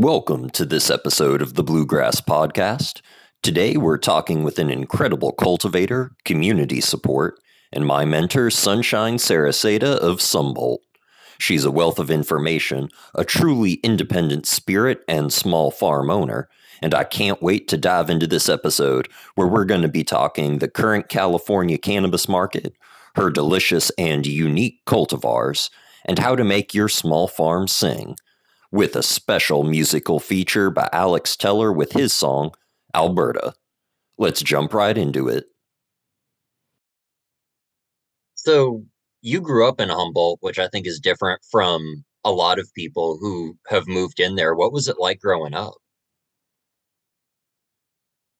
Welcome to this episode of the Bluegrass Podcast. Today we're talking with an incredible cultivator, community support, and my mentor, Sunshine Cereceda of Sunboldt. She's a wealth of information, a truly independent spirit and small farm owner, and I can't wait to dive into this episode where we're going to be talking the current California cannabis market, her delicious and unique cultivars, and how to make your small farm sing with a special musical feature by Alex Teller with his song, Alberta. Let's jump right into it. So, you grew up in Humboldt, which I think is different from a lot of people who have moved in there. What was it like growing up?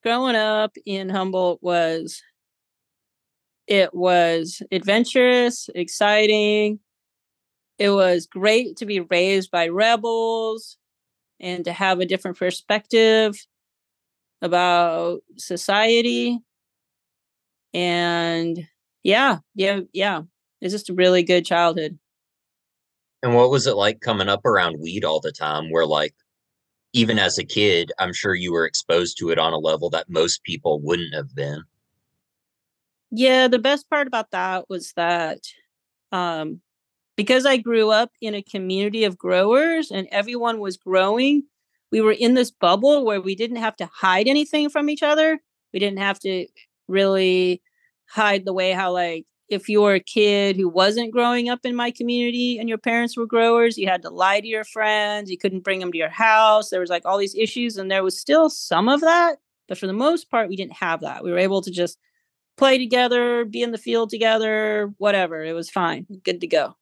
Growing up in Humboldt was it was adventurous, exciting, it was great to be raised by rebels and to have a different perspective about society. And yeah yeah yeah it's just a really good childhood. And what was it like coming up around weed all the time where like even as a kid i'm sure you were exposed to it on a level that most people wouldn't have been? Yeah the best part about that was that um because I grew up in a community of growers and everyone was growing, we were in this bubble where we didn't have to hide anything from each other. We didn't have to really hide the way how, like, if you were a kid who wasn't growing up in my community and your parents were growers, you had to lie to your friends. You couldn't bring them to your house. There was like all these issues, and there was still some of that. But for the most part, we didn't have that. We were able to just play together, be in the field together, whatever. It was fine, good to go.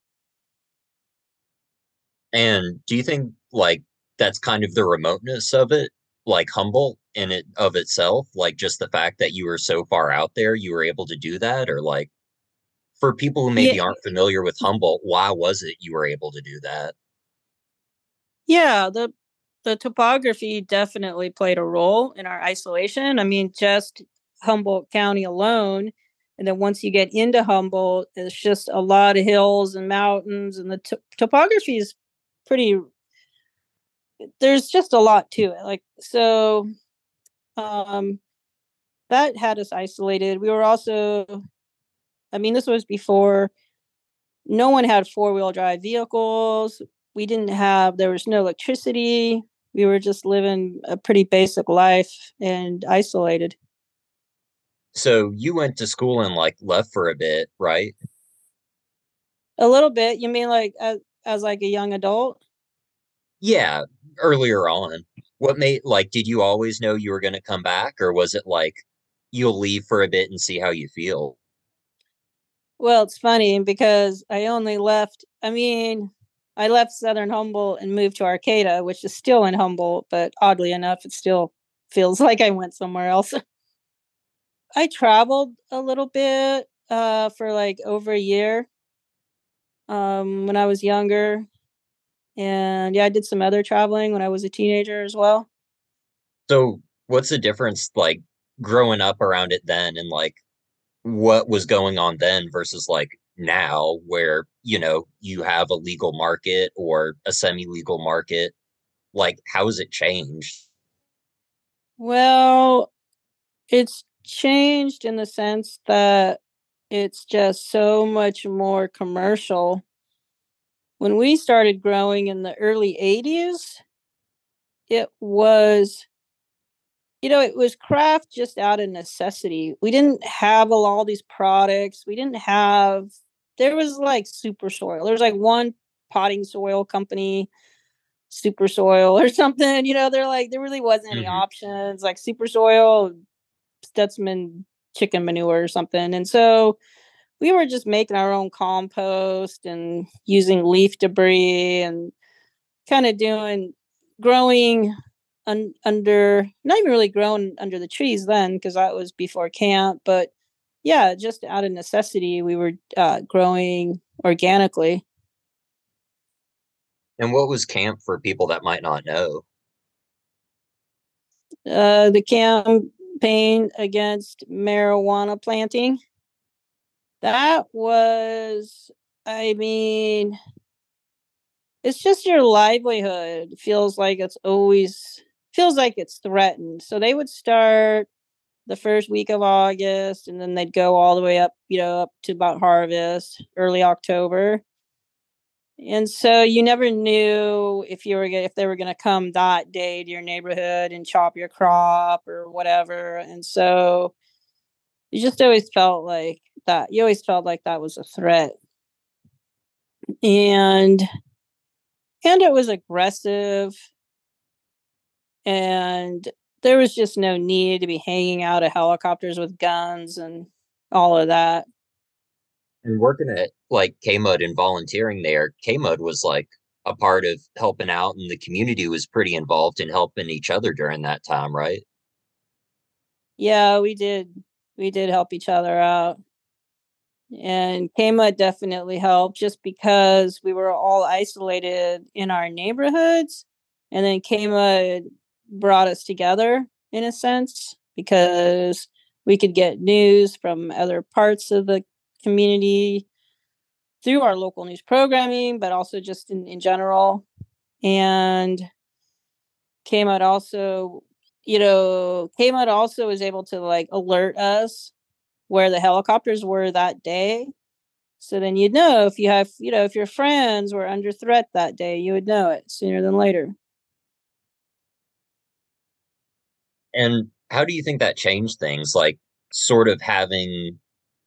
And do you think like that's kind of the remoteness of it, like Humboldt in it of itself, like just the fact that you were so far out there, you were able to do that, or like for people who maybe yeah. aren't familiar with Humboldt, why was it you were able to do that? Yeah, the the topography definitely played a role in our isolation. I mean, just Humboldt County alone, and then once you get into Humboldt, it's just a lot of hills and mountains, and the t- topography is pretty there's just a lot to it like so um that had us isolated. We were also i mean this was before no one had four-wheel drive vehicles. We didn't have there was no electricity. We were just living a pretty basic life and isolated. So you went to school and like left for a bit right? A little bit. You mean like as, as like a young adult yeah, earlier on. What made like did you always know you were going to come back or was it like you'll leave for a bit and see how you feel? Well, it's funny because I only left, I mean, I left Southern Humboldt and moved to Arcata, which is still in Humboldt, but oddly enough, it still feels like I went somewhere else. I traveled a little bit uh, for like over a year um, when I was younger. And yeah, I did some other traveling when I was a teenager as well. So, what's the difference like growing up around it then and like what was going on then versus like now where, you know, you have a legal market or a semi-legal market? Like how has it changed? Well, it's changed in the sense that it's just so much more commercial when we started growing in the early 80s, it was, you know, it was craft just out of necessity. We didn't have all these products. We didn't have, there was like super soil. There was like one potting soil company, super soil or something. You know, they're like, there really wasn't any mm-hmm. options like super soil, Stutzman chicken manure or something. And so, we were just making our own compost and using leaf debris and kind of doing growing un, under not even really growing under the trees then because that was before camp but yeah just out of necessity we were uh, growing organically and what was camp for people that might not know uh, the campaign against marijuana planting that was, I mean, it's just your livelihood feels like it's always feels like it's threatened. So they would start the first week of August and then they'd go all the way up, you know, up to about harvest, early October. And so you never knew if you were if they were going to come that day to your neighborhood and chop your crop or whatever. And so you just always felt like that. You always felt like that was a threat. And and it was aggressive and there was just no need to be hanging out of helicopters with guns and all of that. And working at like KMUD and volunteering there, KMUD was like a part of helping out, and the community was pretty involved in helping each other during that time, right? Yeah, we did. We did help each other out. And KMUD definitely helped just because we were all isolated in our neighborhoods. And then KMUD brought us together in a sense because we could get news from other parts of the community through our local news programming, but also just in, in general. And KMUD also, you know, KMUD also was able to like alert us where the helicopters were that day. So then you'd know if you have, you know, if your friends were under threat that day, you would know it sooner than later. And how do you think that changed things? Like, sort of having,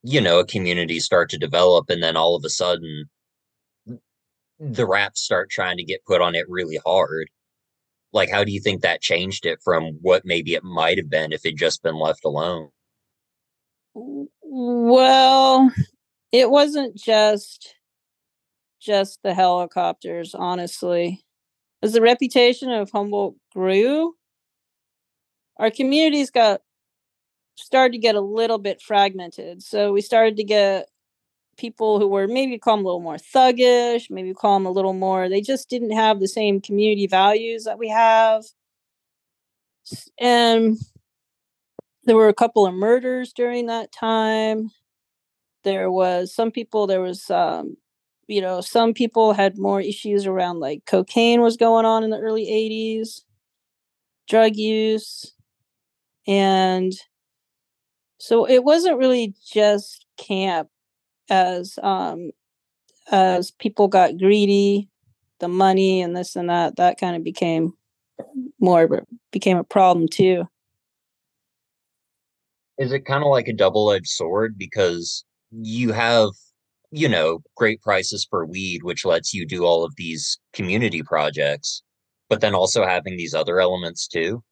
you know, a community start to develop, and then all of a sudden, the raps start trying to get put on it really hard. Like, how do you think that changed it from what maybe it might have been if it just been left alone? Well, it wasn't just just the helicopters, honestly. As the reputation of Humboldt grew, our communities got started to get a little bit fragmented. So we started to get people who were maybe call them a little more thuggish, maybe call them a little more, they just didn't have the same community values that we have. And there were a couple of murders during that time. There was some people, there was, um, you know, some people had more issues around like cocaine was going on in the early 80s, drug use. And so it wasn't really just camp as um as people got greedy, the money and this and that, that kind of became more became a problem too. Is it kind of like a double-edged sword because you have you know great prices for weed which lets you do all of these community projects but then also having these other elements too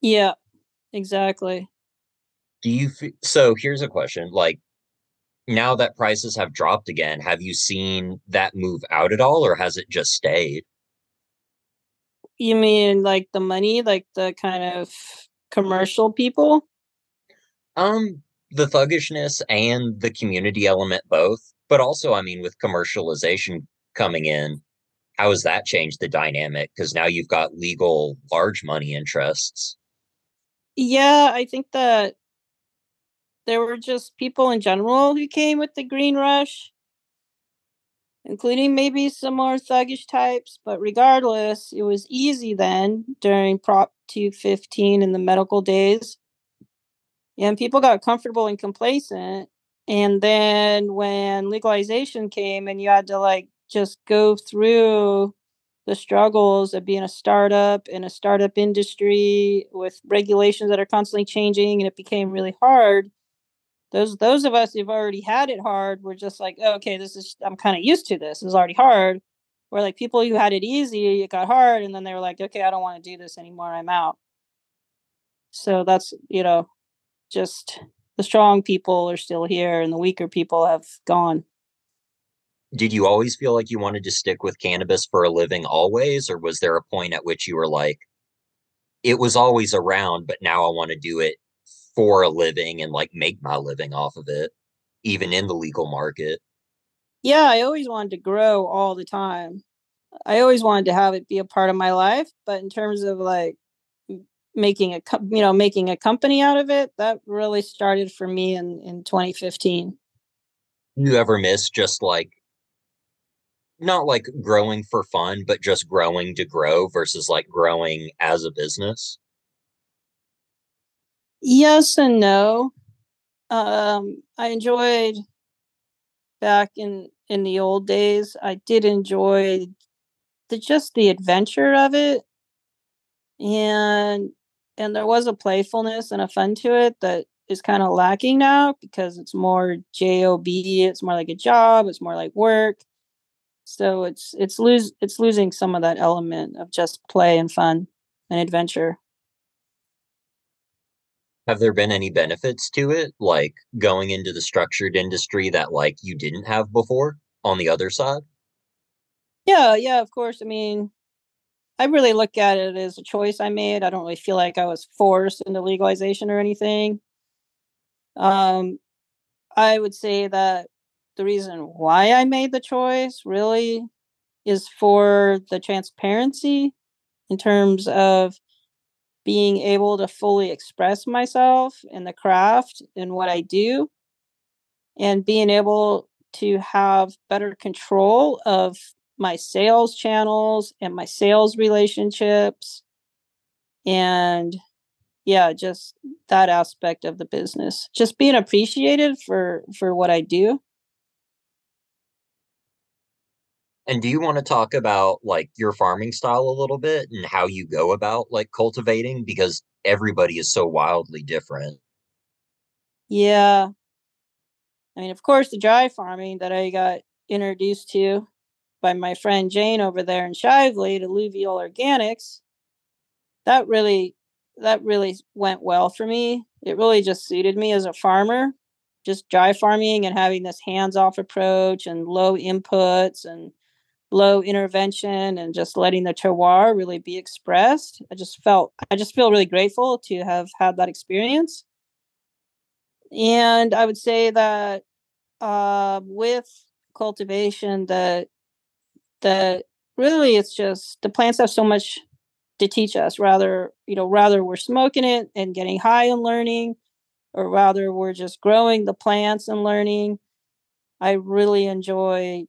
yeah Exactly. Do you f- so here's a question like now that prices have dropped again, have you seen that move out at all or has it just stayed? You mean like the money, like the kind of commercial people? Um the thuggishness and the community element both, but also I mean with commercialization coming in, how has that changed the dynamic cuz now you've got legal large money interests? Yeah, I think that there were just people in general who came with the green rush, including maybe some more thuggish types. But regardless, it was easy then during Prop 215 in the medical days. And people got comfortable and complacent. And then when legalization came and you had to like just go through the struggles of being a startup in a startup industry with regulations that are constantly changing and it became really hard those those of us who've already had it hard were just like oh, okay this is i'm kind of used to this it's already hard. Or like people who had it easy it got hard and then they were like okay i don't want to do this anymore i'm out. So that's you know just the strong people are still here and the weaker people have gone. Did you always feel like you wanted to stick with cannabis for a living always or was there a point at which you were like it was always around but now i want to do it for a living and like make my living off of it even in the legal market. Yeah i always wanted to grow all the time. I always wanted to have it be a part of my life but in terms of like making a you know making a company out of it that really started for me in in 2015 you ever miss just like not like growing for fun, but just growing to grow versus like growing as a business? Yes and no. Um, I enjoyed back in in the old days. I did enjoy the just the adventure of it, and and there was a playfulness and a fun to it that is kind of lacking now because it's more job. It's more like a job. It's more like work. So it's it's lose it's losing some of that element of just play and fun and adventure. Have there been any benefits to it, like going into the structured industry that like you didn't have before on the other side? Yeah, yeah, of course. I mean, I really look at it as a choice I made. I don't really feel like I was forced into legalization or anything. Um, I would say that the reason why I made the choice really is for the transparency in terms of being able to fully express myself in the craft and what I do, and being able to have better control of my sales channels and my sales relationships and yeah just that aspect of the business. Just being appreciated for for what i do And do you want to talk about like your farming style a little bit and how you go about like cultivating because everybody is so wildly different? Yeah. I mean, of course, the dry farming that I got introduced to by my friend Jane over there in Shively to Alluvial Organics, that really that really went well for me. It really just suited me as a farmer, just dry farming and having this hands-off approach and low inputs and low intervention and just letting the terroir really be expressed. I just felt I just feel really grateful to have had that experience. And I would say that uh, with cultivation, that that really it's just the plants have so much to teach us. Rather, you know, rather we're smoking it and getting high and learning, or rather we're just growing the plants and learning. I really enjoy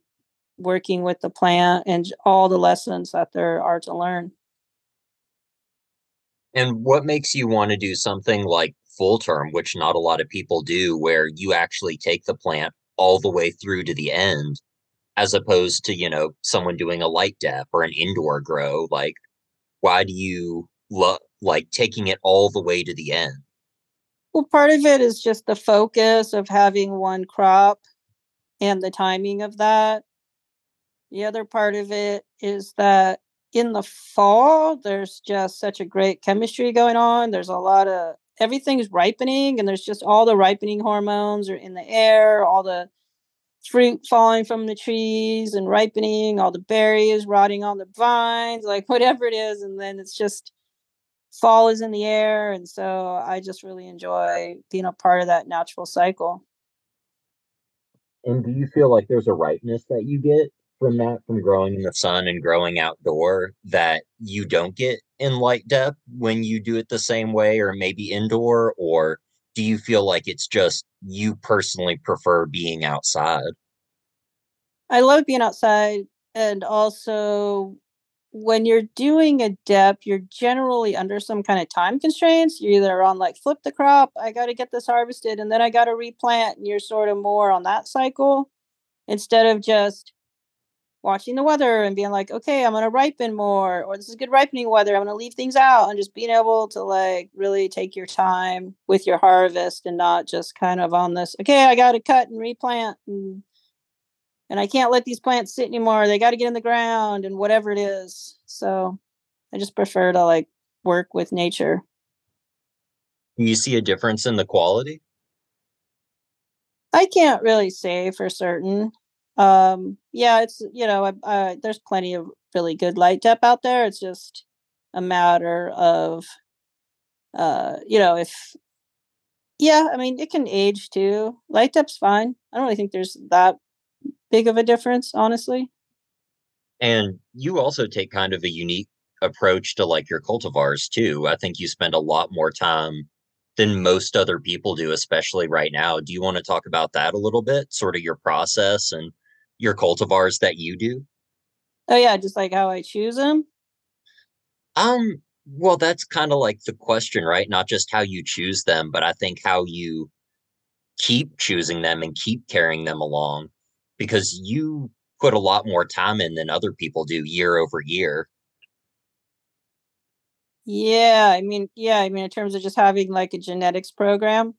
working with the plant and all the lessons that there are to learn. And what makes you want to do something like full term, which not a lot of people do, where you actually take the plant all the way through to the end, as opposed to, you know, someone doing a light dep or an indoor grow? Like, why do you love like taking it all the way to the end? Well, part of it is just the focus of having one crop and the timing of that. The other part of it is that in the fall, there's just such a great chemistry going on. There's a lot of everything's ripening, and there's just all the ripening hormones are in the air, all the fruit falling from the trees and ripening, all the berries rotting on the vines, like whatever it is. And then it's just fall is in the air. And so I just really enjoy being a part of that natural cycle. And do you feel like there's a ripeness that you get from that? From growing in the sun and growing outdoor that you don't get in light depth when you do it the same way or maybe indoor? Or do you feel like it's just you personally prefer being outside? I love being outside and also when you're doing a dep you're generally under some kind of time constraints. You're either on like flip the crop i got to get this harvested and then i got to replant and you're sort of more on that cycle instead of just watching the weather and being like, okay, I'm gonna ripen more, or this is good ripening weather. I'm gonna leave things out, and just being able to like really take your time with your harvest and not just kind of on this. Okay, I got to cut and replant, and and I can't let these plants sit anymore. They got to get in the ground and whatever it is. So I just prefer to like work with nature. You see a difference in the quality? I can't really say for certain um yeah it's you know uh, there's plenty of really good light dep out there. It's just a matter of uh you know if yeah i mean it can age too. Light dep's fine. I don't really think there's that big of a difference honestly. And you also take kind of a unique approach to like your cultivars too. I think you spend a lot more time than most other people do especially right now. Do you want to talk about that a little bit sort of your process and your cultivars that you do? Oh yeah, just like how I choose them. Um, well, that's kind of like the question, right? Not just how you choose them, but I think how you keep choosing them and keep carrying them along because you put a lot more time in than other people do year over year. Yeah, I mean, yeah, I mean, in terms of just having like a genetics program.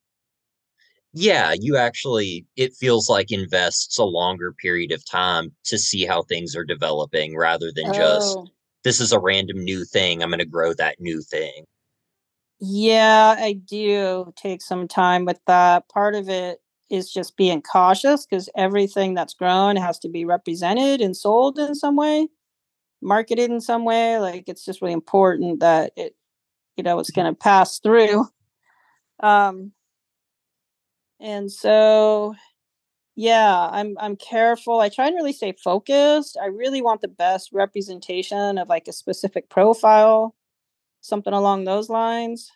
Yeah, you actually, it feels like invests a longer period of time to see how things are developing rather than just, Oh, this is a random new thing. I'm going to grow that new thing. yeah, I do take some time with that. Part of it is just being cautious because everything that's grown has to be represented and sold in some way, marketed in some way. Like it's just really important that it, you know, it's going to pass through. Um, and so Yeah, I'm I'm careful. I try and really stay focused. I really want the best representation of like a specific profile, something along those lines.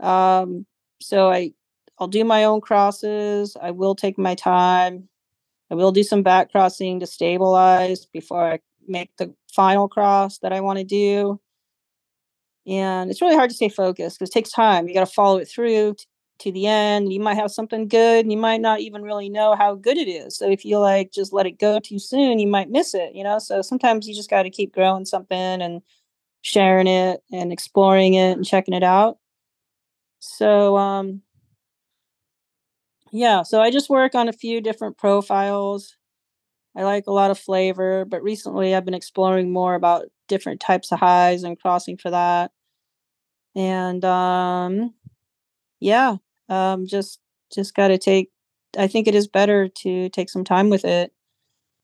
Um, so I I'll do my own crosses. I will take my time. I will do some back crossing to stabilize before I make the final cross that I want to do. And it's really hard to stay focused because it takes time. You got to follow it through to the end. You might have something good and you might not even really know how good it is. So if you like just let it go too soon, you might miss it, you know? So sometimes you just got to keep growing something and sharing it and exploring it and checking it out. So um yeah, so I just work on a few different profiles. I like a lot of flavor, but recently I've been exploring more about different types of highs and crossing for that. And um yeah, um just just got to take I think it is better to take some time with it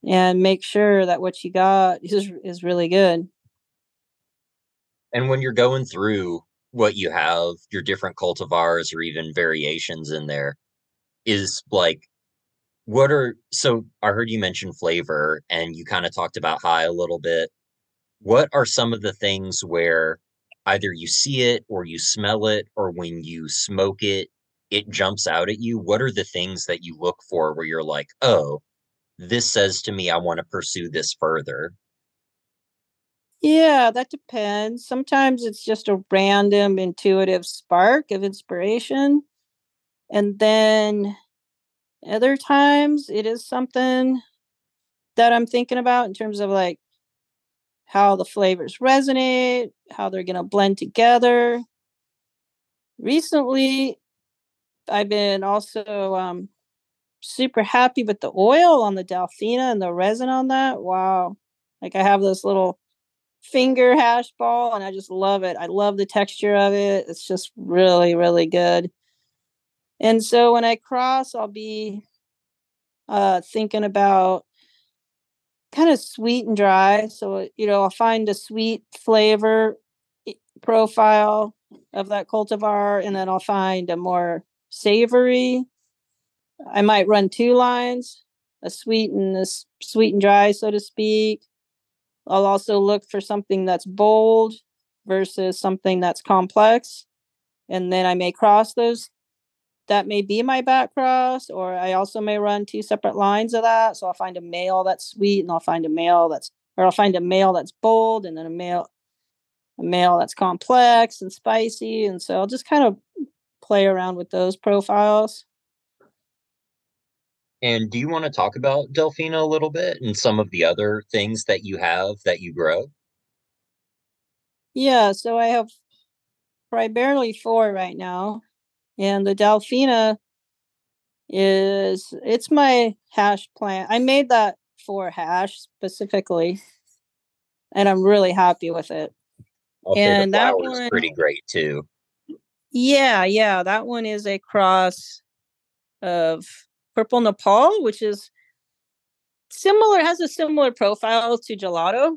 and make sure that what you got is is really good. And when you're going through what you have, your different cultivars or even variations in there, is like what are so I heard you mention flavor and you kind of talked about high a little bit. What are some of the things where either you see it or you smell it or when you smoke it, it jumps out at you? What are the things that you look for where you're like, oh, this says to me I want to pursue this further? Yeah, that depends. Sometimes it's just a random intuitive spark of inspiration. And then other times it is something that I'm thinking about in terms of like how the flavors resonate, how they're going to blend together. Recently, I've been also um, super happy with the oil on the Delphina and the resin on that. Wow. Like I have this little finger hash ball and I just love it. I love the texture of it. It's just really, really good. And so when I cross, I'll be uh, thinking about kind of sweet and dry. So, you know, I'll find a sweet flavor profile of that cultivar and then I'll find a more savory. I might run two lines, a sweet and a sweet and dry, so to speak. I'll also look for something that's bold versus something that's complex. And then I may cross those. That may be my back cross, or I also may run two separate lines of that. So I'll find a male that's sweet, and I'll find a male that's, or I'll find a male that's bold, and then a male, a male that's complex and spicy. And so I'll just kind of play around with those profiles. And do you want to talk about Delphina a little bit and some of the other things that you have that you grow? Yeah, so I have primarily four right now, and the Delphina is it's my hash plant. I made that for hash specifically, and I'm really happy with it. The And that flower is one, pretty great too. Yeah, yeah, that one is a cross of purple Nepal, which is similar, has a similar profile to gelato.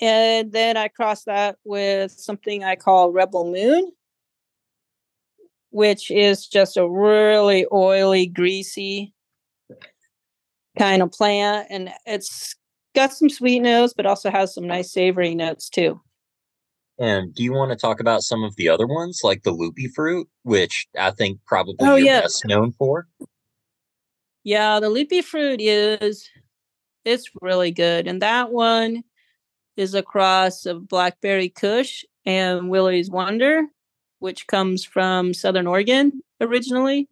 And then I cross that with something I call Rebel Moon, which is just a really oily, greasy kind of plant. And it's got some sweet notes, but also has some nice savory notes too. And do you want to talk about some of the other ones, like the loopy fruit, which I think probably Oh, you're yeah. best known for? Yeah, the loopy fruit is it's really good. And that one is a cross of Blackberry Kush and Willie's Wonder, which comes from Southern Oregon originally.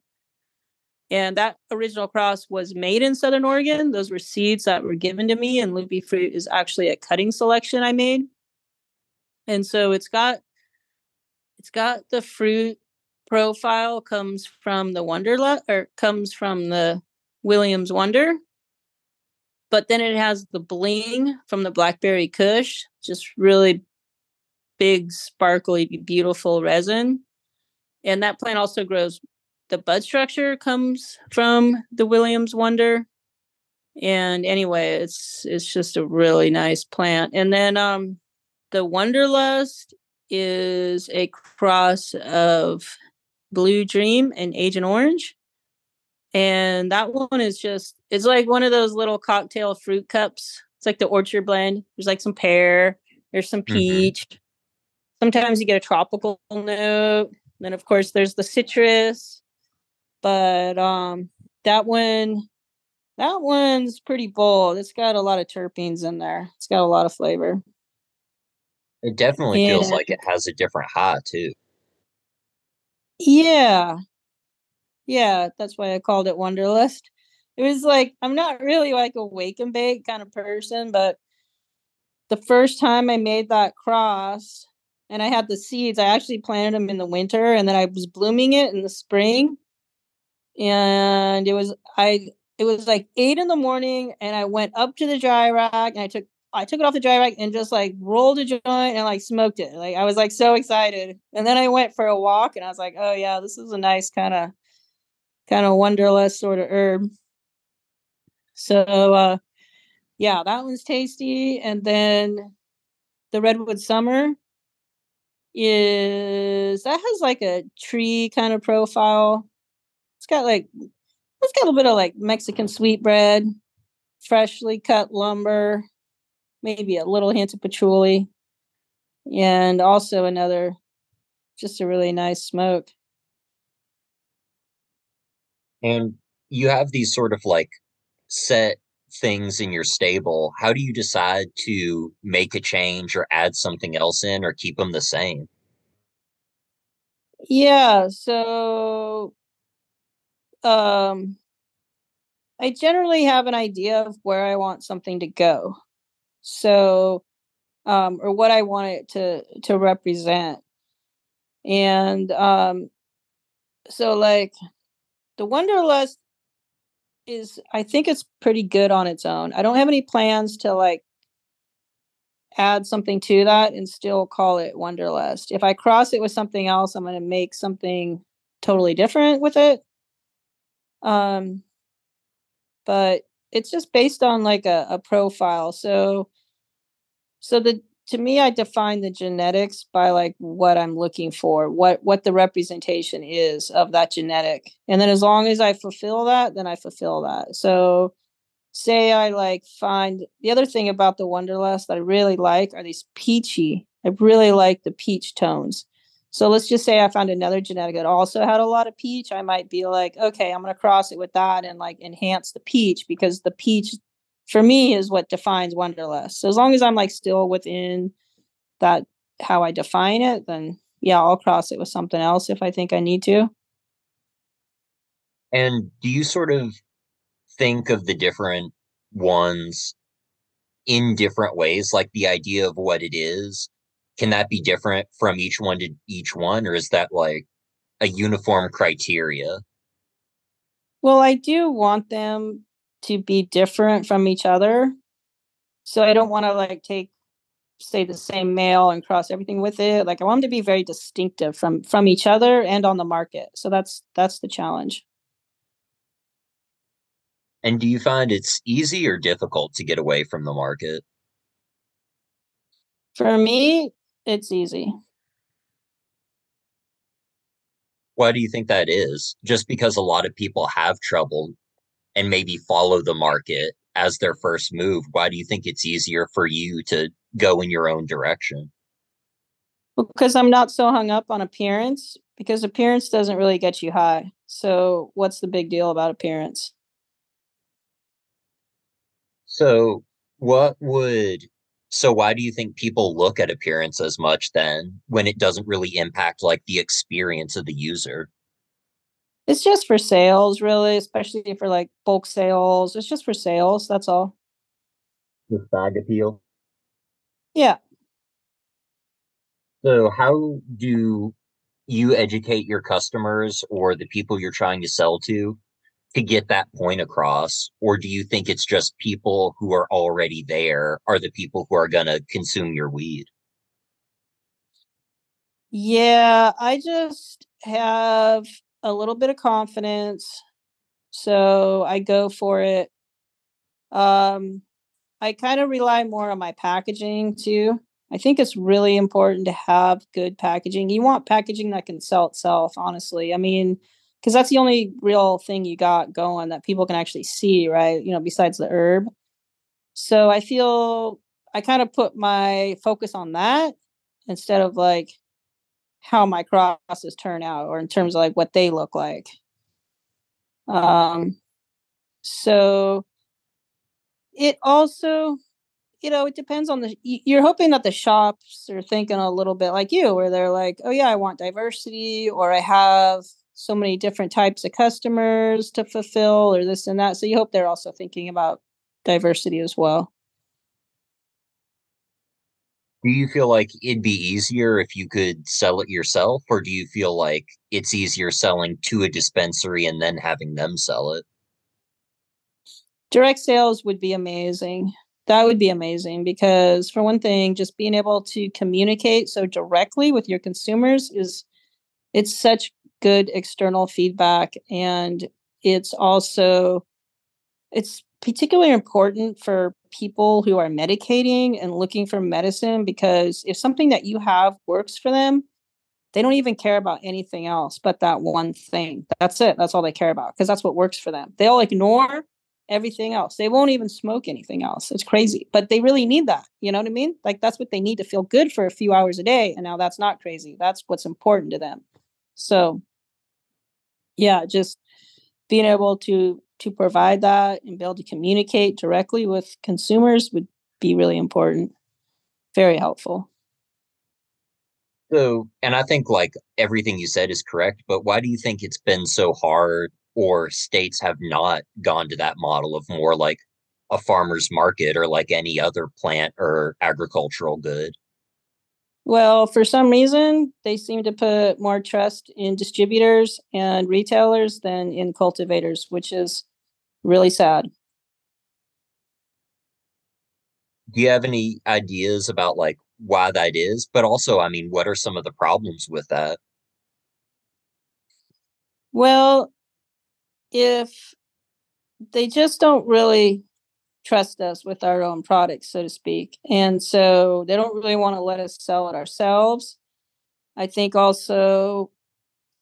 And that original cross was made in Southern Oregon. Those were seeds that were given to me, and Loopy Fruit is actually a cutting selection I made. And so it's got it's got the fruit profile comes from the Wonderla or comes from the Willie's Wonder. But then it has the bling from the Blackberry Kush, just really big, sparkly, beautiful resin. And that plant also grows the bud structure comes from the Willie's Wonder. And anyway, it's it's just a really nice plant. And then um the Wonderlust is a cross of Blue Dream and Agent Orange. And that one is just it's like one of those little cocktail fruit cups. It's like the orchard blend. There's like some pear, there's some mm-hmm. peach. Mm-hmm. Sometimes you get a tropical note. Then of course there's the citrus but um that one that one's pretty bold. It's got a lot of terpenes in there. It's got a lot of flavor. It definitely and, feels like it has a different high too. Yeah. Yeah, that's why I called it Wonderlust. It was like I'm not really like a wake and bake kind of person, but the first time I made that cross and I had the seeds, I actually planted them in the winter and then I was blooming it in the spring and it was I it was like eight in the morning, and I went up to the dry rack and I took I took it off the dry rack and just like rolled a joint and like smoked it. Like I was like so excited. And then I went for a walk and I was like, oh yeah, this is a nice kind of kind of wonderless sort of herb. So uh yeah, that one's tasty. And then the redwood summer is that has like a tree kind of profile It's got like it's got a little bit of like Mexican sweetbread, freshly cut lumber, maybe a little hint of patchouli, and also another just a really nice smoke. And you have these sort of like set things in your stable. How do you decide to make a change or add something else in or keep them the same? Yeah, so um I generally have an idea of where I want something to go. So um or what I want it to to represent. And um so like the Wonderlust is I think it's pretty good on its own. I don't have any plans to like add something to that and still call it Wonderlust. If I cross it with something else, I'm going to make something totally different with it um but it's just based on like a, a profile so so the to me i define the genetics by like what i'm looking for what what the representation is of that genetic and then as long as i fulfill that then i fulfill that so say i like find the other thing about the wonderlust that i really like are these peachy i really like the peach tones so let's just say I found another genetic that also had a lot of peach. I might be like, okay, I'm going to cross it with that and like enhance the peach because the peach for me is what defines Wonderlust. So as long as I'm like still within that how I define it, then yeah, I'll cross it with something else if I think I need to. And do you sort of think of the different ones in different ways, like the idea of what it is can that be different from each one to each one or is that like a uniform criteria well i do want them to be different from each other. So i don't want to like take say the same male and cross everything with it. Like i want them to be very distinctive from from each other and on the market. So that's that's the challenge. And do you find it's easy or difficult to get away from the market? For me it's easy. Why do you think that is? Just because a lot of people have trouble and maybe follow the market as their first move. Why do you think it's easier for you to go in your own direction? Because I'm not so hung up on appearance, because appearance doesn't really get you high. So, what's the big deal about appearance? So, what would so why do you think people look at appearance as much then when it doesn't really impact like the experience of the user? It's just for sales, really, especially for like bulk sales. It's just for sales. That's all. With bag appeal. Yeah. So, how do you educate your customers or the people you're trying to sell to to get that point across? Or do you think it's just people who are already there are the people who are going to consume your weed? Yeah, I just have a little bit of confidence. So I go for it. Um, I kind of rely more on my packaging too. I think it's really important to have good packaging. You want packaging that can sell itself, honestly. I mean, because that's the only real thing you got going that people can actually see, right? You know, besides the herb. So I feel I kind of put my focus on that instead of like how my crosses turn out or in terms of like what they look like. Um so it also you know, it depends on the. You're hoping that the shops are thinking a little bit like you, where they're like, "Oh yeah, I want diversity, or I have so many different types of customers to fulfill or this and that so you hope they're also thinking about diversity as well do you feel like it'd be easier if you could sell it yourself or do you feel like it's easier selling to a dispensary and then having them sell it? Direct sales would be amazing. That would be amazing because for one thing just being able to communicate so directly with your consumers is it's such good external feedback and it's also it's particularly important for people who are medicating and looking for medicine because if something that you have works for them they don't even care about anything else but that one thing. That's it. That's all they care about because that's what works for them. They'll ignore everything else. They won't even smoke anything else. It's crazy. But they really need that. You know what i mean? Like that's what they need to feel good for a few hours a day and now that's not crazy. That's what's important to them. So yeah, just being able to to provide that and be able to communicate directly with consumers would be really important. Very helpful. So, and I think like everything you said is correct, but why do you think it's been so hard or states have not gone to that model of more like a farmer's market or like any other plant or agricultural good? Well, for some reason, they seem to put more trust in distributors and retailers than in cultivators, which is really sad. Do you have any ideas about like why that is? But also, I mean, what are some of the problems with that? Well, if they just don't really trust us with our own products, so to speak. And so they don't really want to let us sell it ourselves. I think also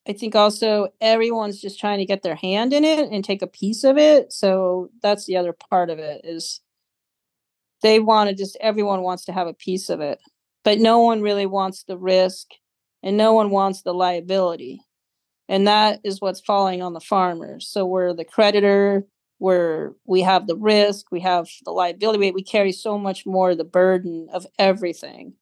I think also everyone's just trying to get their hand in it and take a piece of it. So that's the other part of it is they want to just everyone wants to have a piece of it. But no one really wants the risk and no one wants the liability. And that is what's falling on the farmers. So we're the creditor, where we have the risk, we have the liability, we carry so much more the burden of everything.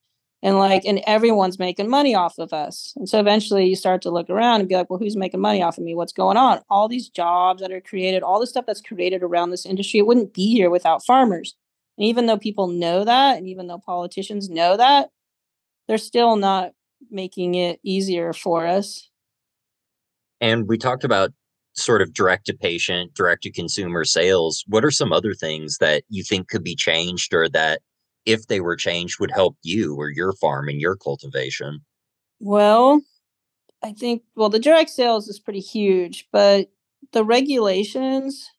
And like, and everyone's making money off of us. And so eventually you start to look around and be like, well, who's making money off of me? What's going on? All these jobs that are created, all the stuff that's created around this industry, it wouldn't be here without farmers. And even though people know that, and even though politicians know that, they're still not making it easier for us. And we talked about sort of direct to patient, direct to consumer sales, what are some other things that you think could be changed or that if they were changed would help you or your farm and your cultivation? Well, I think well the direct sales is pretty huge, but the regulations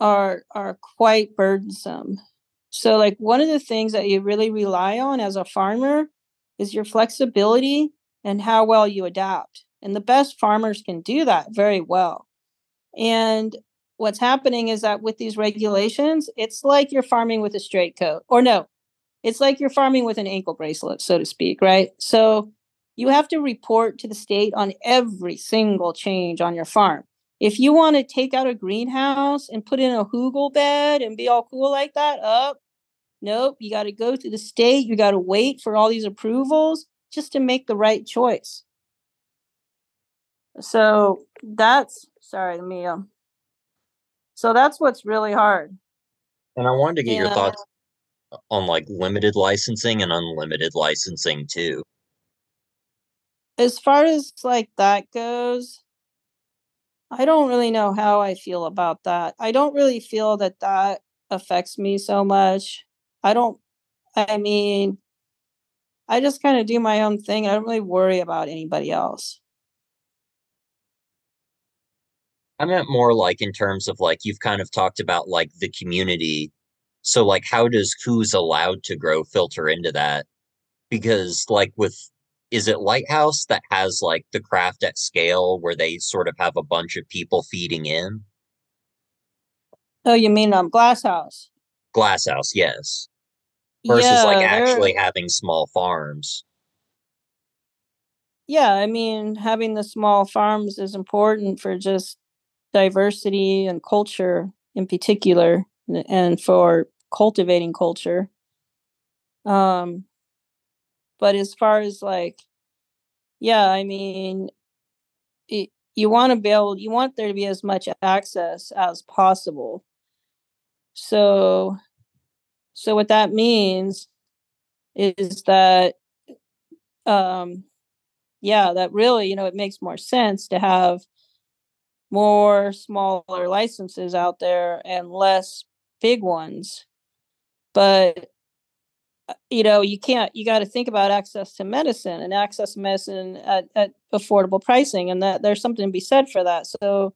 are are quite burdensome. So like one of the things that you really rely on as a farmer is your flexibility and how well you adapt. And the best farmers can do that very well. And what's happening is that with these regulations, it's like you're farming with a straight coat, or no, it's like you're farming with an ankle bracelet, so to speak, right? So you have to report to the state on every single change on your farm. If you want to take out a greenhouse and put in a hugel bed and be all cool like that, up, nope, you got to go through the state. You got to wait for all these approvals just to make the right choice. So that's sorry, let me um. So that's what's really hard. And I wanted to get your thoughts on like limited licensing and unlimited licensing too. As far as like that goes, I don't really know how I feel about that. I don't really feel that that affects me so much. I don't, I mean, I just kind of do my own thing. I don't really worry about anybody else. I meant more like in terms of like you've kind of talked about like the community. So like how does who's allowed to grow filter into that? Because like with is it Lighthouse that has like the craft at scale where they sort of have a bunch of people feeding in? Oh, you mean um Glasshouse? Glasshouse, yes. Versus yeah, like actually having small farms. Yeah, I mean having the small farms is important for just diversity and culture in particular and for cultivating culture. Um but as far as like yeah i mean it, you want to build you want there to be as much access as possible. So so what that means is that um yeah that really you know it makes more sense to have more smaller licenses out there and less big ones. But you know, you can't you got to think about access to medicine and access to medicine at, at affordable pricing and that there's something to be said for that. So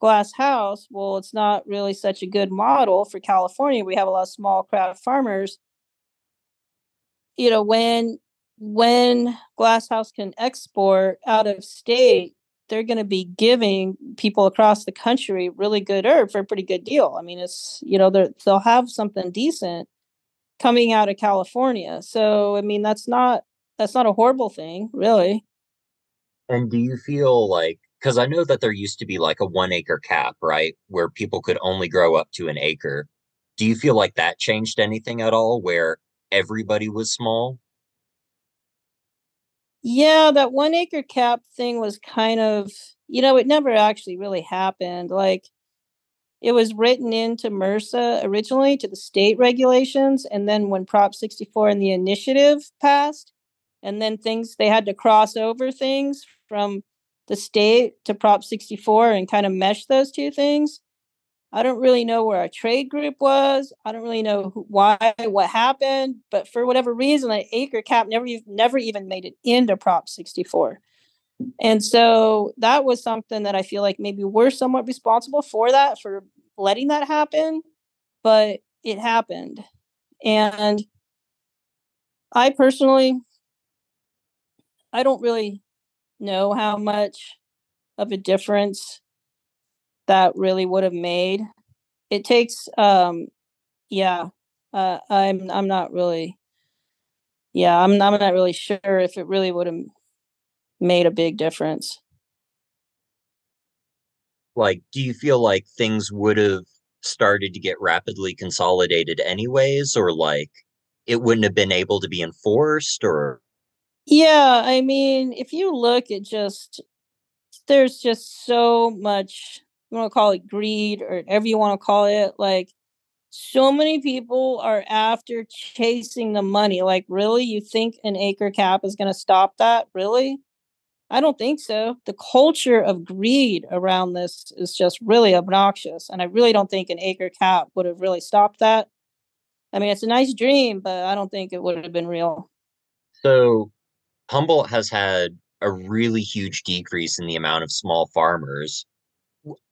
glass house, well, it's not really such a good model for California. We have a lot of small craft farmers. You know, when when glass house can export out of state they're going to be giving people across the country really good herb for a pretty good deal. I mean, it's you know they'll have something decent coming out of California. So I mean, that's not that's not a horrible thing, really. And do you feel like because I know that there used to be like a one acre cap, right, where people could only grow up to an acre. Do you feel like that changed anything at all, where everybody was small? Yeah, that one acre cap thing was kind of, you know, it never actually really happened. Like it was written into MRSA originally to the state regulations. And then when Prop 64 and the initiative passed, and then things, they had to cross over things from the state to Prop 64 and kind of mesh those two things. I don't really know where our trade group was. I don't really know who, why, what happened, but for whatever reason, the acre cap never, never even made it into Prop 64. And so that was something that I feel like maybe we're somewhat responsible for that, for letting that happen, but it happened. And I personally, I don't really know how much of a difference that really would have made. It takes um yeah, uh, I'm I'm not really yeah, I'm I'm not really sure if it really would have made a big difference. Like do you feel like things would have started to get rapidly consolidated anyways or like it wouldn't have been able to be enforced or yeah i mean if you look at just there's just so much you want to call it greed or whatever you want to call it like so many people are after chasing the money like really you think an acre cap is going to stop that? Really? I don't think so. The culture of greed around this is just really obnoxious and i really don't think an acre cap would have really stopped that. I mean it's a nice dream but i don't think it would have been real. So humboldt has had a really huge decrease in the amount of small farmers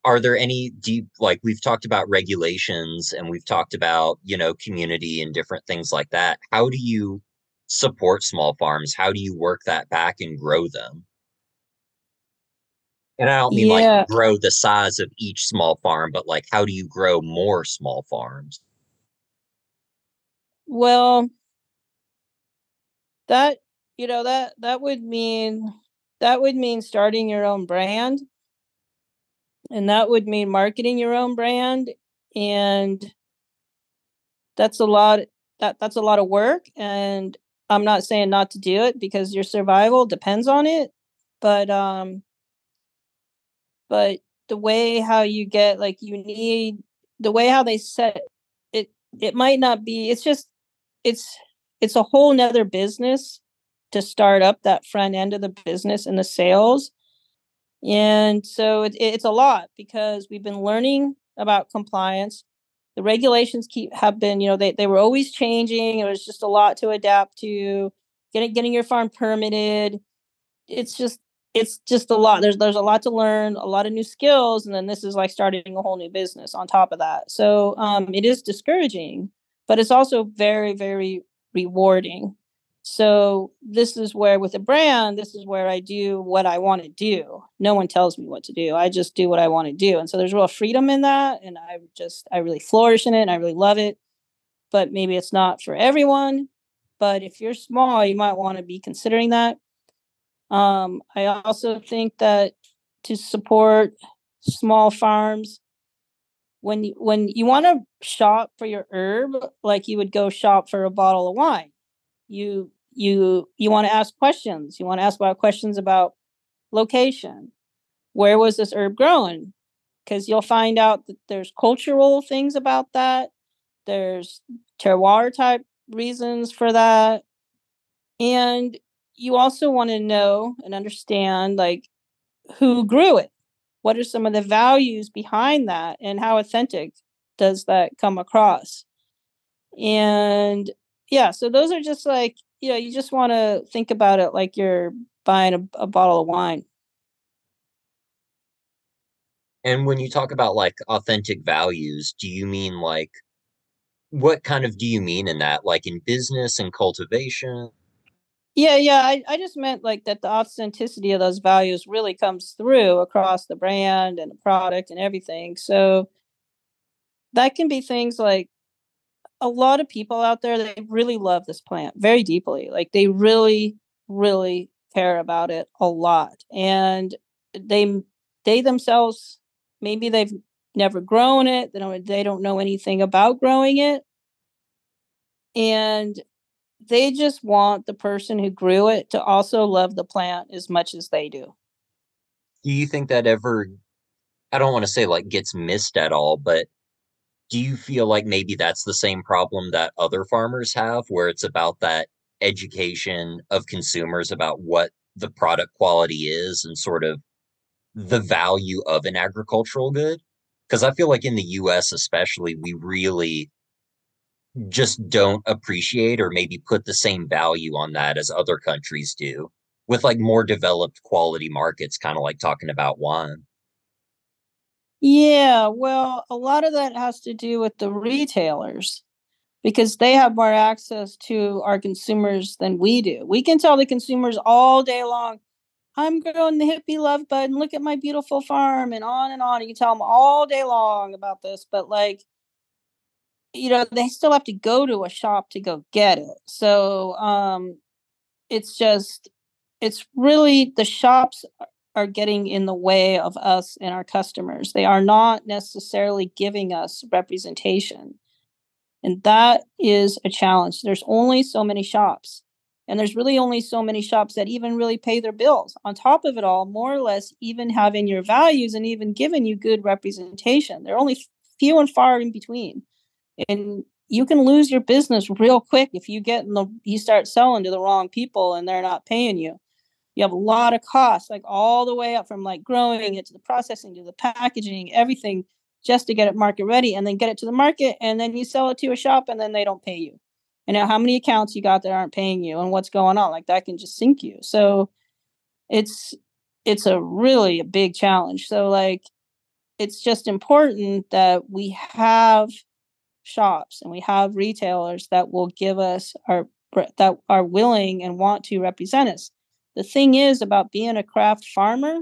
are there any deep like we've talked about regulations and we've talked about you know community and different things like that. How do you support small farms? How do you work that back and grow them? And i don't mean yeah. like grow the size of each small farm but like how do you grow more small farms? Well that you know that that would mean that would mean starting your own brand and that would mean marketing your own brand and that's a lot that that's a lot of work and i'm not saying not to do it because your survival depends on it but um but the way how you get like you need the way how they set it it might not be it's just it's it's a whole nother business to start up that front end of the business and the sales and so it, it's a lot because we've been learning about compliance. The regulations keep have been you know they, they were always changing. It was just a lot to adapt to. Getting getting your farm permitted it's just it's just a lot. There's there's a lot to learn a lot of new skills and then this is like starting a whole new business on top of that. So um it is discouraging but it's also very very rewarding so this is where with a brand, this is where I do what I want to do. No one tells me what to do. I just do what I want to do. And so there's real freedom in that. And I just I really flourish in it and I really love it. But maybe it's not for everyone. But if you're small, you might want to be considering that. Um, I also think that to support small farms, when you, when you want to shop for your herb, like you would go shop for a bottle of wine you you you want to ask questions. You want to ask about questions about location. Where was this herb grown? Because you'll find out that there's cultural things about that. There's terroir type reasons for that. And you also want to know and understand like who grew it. What are some of the values behind that and how authentic does that come across? And yeah so those are just like you know you just want to think about it like you're buying a, a bottle of wine. And when you talk about like authentic values do you mean like what kind of do you mean in that? Like in business and cultivation? Yeah yeah I, I just meant like that the authenticity of those values really comes through across the brand and the product and everything so that can be things like a lot of people out there they really love this plant very deeply like they really really care about it a lot and they they themselves maybe they've never grown it they don't they don't know anything about growing it and they just want the person who grew it to also love the plant as much as they do. Do you think that ever i don't want to say like gets missed at all but do you feel like maybe that's the same problem that other farmers have where it's about that education of consumers about what the product quality is and sort of the value of an agricultural good? Because i feel like in the us especially we really just don't appreciate or maybe put the same value on that as other countries do with like more developed quality markets kind of like talking about wine yeah, well, a lot of that has to do with the retailers because they have more access to our consumers than we do. We can tell the consumers all day long, I'm growing the hippie love bud and look at my beautiful farm and on and on. You can tell them all day long about this, but like, you know, they still have to go to a shop to go get it. So um it's just it's really the shops are getting in the way of us and our customers. They are not necessarily giving us representation. And that is a challenge. There's only so many shops. And there's really only so many shops that even really pay their bills. On top of it all, more or less, even having your values and even giving you good representation. They're only few and far in between. And you can lose your business real quick if you get in the you start selling to the wrong people and they're not paying you you have a lot of costs like all the way up from like growing it to the processing to the packaging everything just to get it market ready and then get it to the market and then you sell it to a shop and then they don't pay you. And now how many accounts you got that aren't paying you and what's going on like that can just sink you. So it's it's a really a big challenge. So like it's just important that we have shops and we have retailers that will give us our that are willing and want to represent us the thing is about being a craft farmer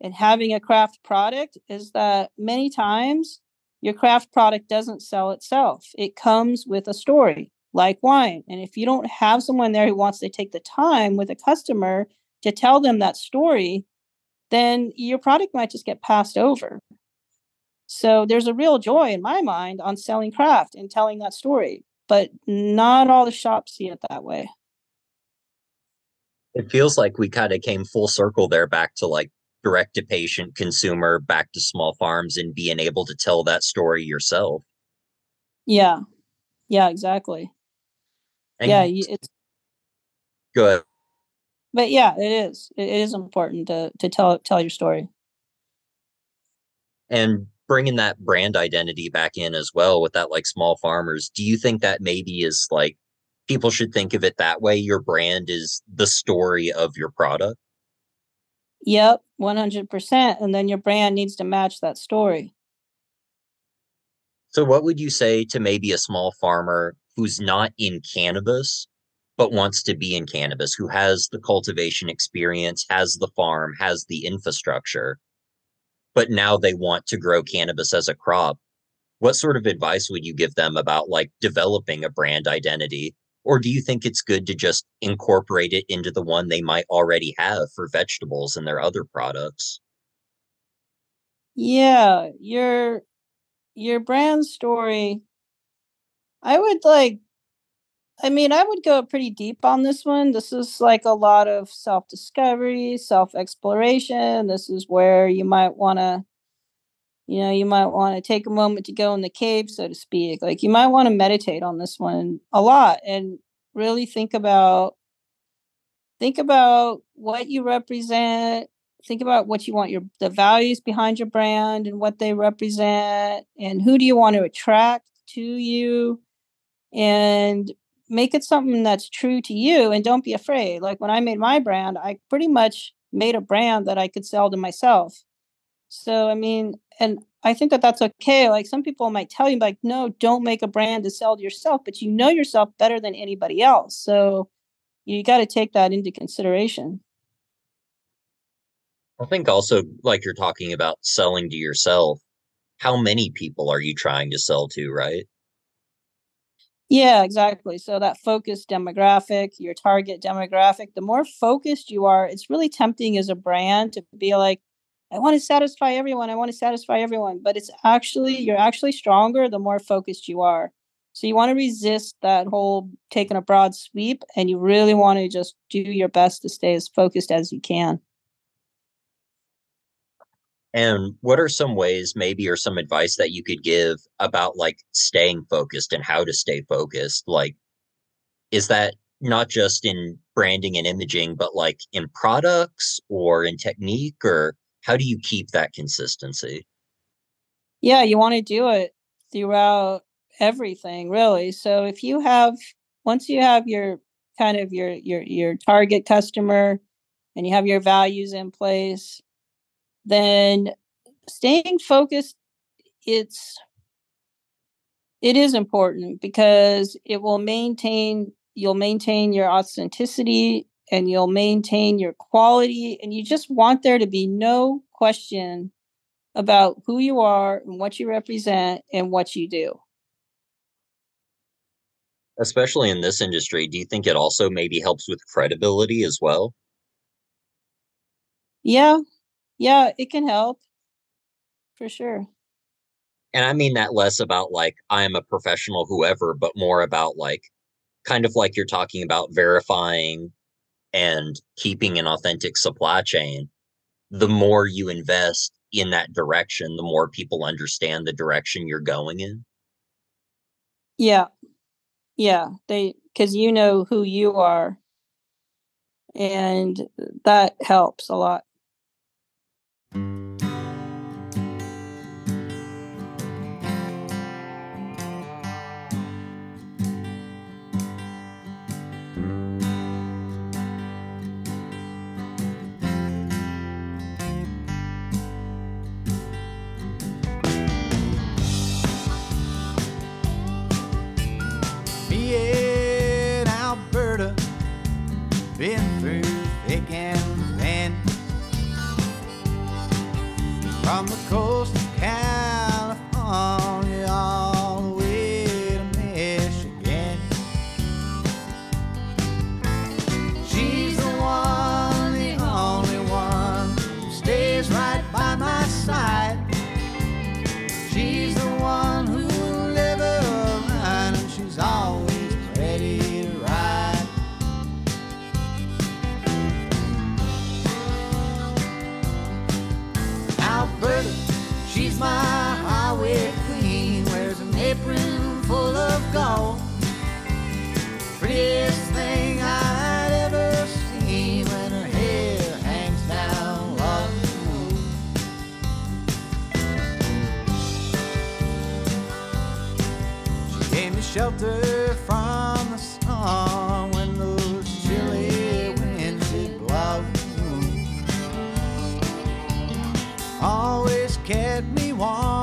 and having a craft product is that many times your craft product doesn't sell itself. It comes with a story, like wine. And if you don't have someone there who wants to take the time with a customer to tell them that story, then your product might just get passed over. So there's a real joy in my mind on selling craft and telling that story, but not all the shops see it that way. It feels like we kind of came full circle there back to like direct to patient consumer, back to small farms and being able to tell that story yourself. Yeah. Yeah, exactly. And yeah, it's good. But yeah, it is. It is important to to tell tell your story. And bringing that brand identity back in as well with that like small farmers, do you think that maybe is like people should think of it that way? Your brand is the story of your product. Yep, 100%. And then your brand needs to match that story. So, what would you say to maybe a small farmer who's not in cannabis, but wants to be in cannabis, who has the cultivation experience, has the farm, has the infrastructure, but now they want to grow cannabis as a crop? What sort of advice would you give them about like developing a brand identity? Or do you think it's good to just incorporate it into the one they might already have for vegetables and their other products? Yeah, your your brand story I would like I mean, I would go pretty deep on this one. This is like a lot of self discovery, self exploration. This is where you might want to, you know, you might want to take a moment to go in the cave, so to speak. Like you might want to meditate on this one a lot and really think about think about what you represent think about what you want your the values behind your brand and what they represent and who do you want to attract to you and make it something that's true to you and don't be afraid. Like when I made my brand, I pretty much made a brand that I could sell to myself. So, I mean, and I think that that's okay. Like some people might tell you, like, no, don't make a brand to sell to yourself, but you know yourself better than anybody else. So you got to take that into consideration. I think also, like you're talking about selling to yourself, how many people are you trying to sell to, right? Yeah, exactly. So that focused demographic, your target demographic, the more focused you are, it's really tempting as a brand to be like, I want to satisfy everyone. I want to satisfy everyone. But it's actually, you're actually stronger the more focused you are. So you want to resist that whole taking a broad sweep and you really want to just do your best to stay as focused as you can. And what are some ways, maybe, or some advice that you could give about like staying focused and how to stay focused? Like, is that not just in branding and imaging, but like in products or in technique, or how do you keep that consistency? Yeah, you want to do it throughout everything, really. So if you have, once you have your kind of your your your target customer and you have your values in place then staying focused it's it is important because it will maintain you'll maintain your authenticity and you'll maintain your quality and you just want there to be no question about who you are and what you represent and what you do. Especially in this industry do you think it also maybe helps with credibility as well? Yeah. Yeah, it can help. For sure. And I mean that less about like I am a professional, whoever, but more about like kind of like you're talking about verifying and keeping an authentic supply chain. The more you invest in that direction, the more people understand the direction you're going in. Yeah. Yeah. They, because you know who you are. And that helps a lot. I'm a cold. Shelter from the sun when those chilly winds did blow. Always kept me warm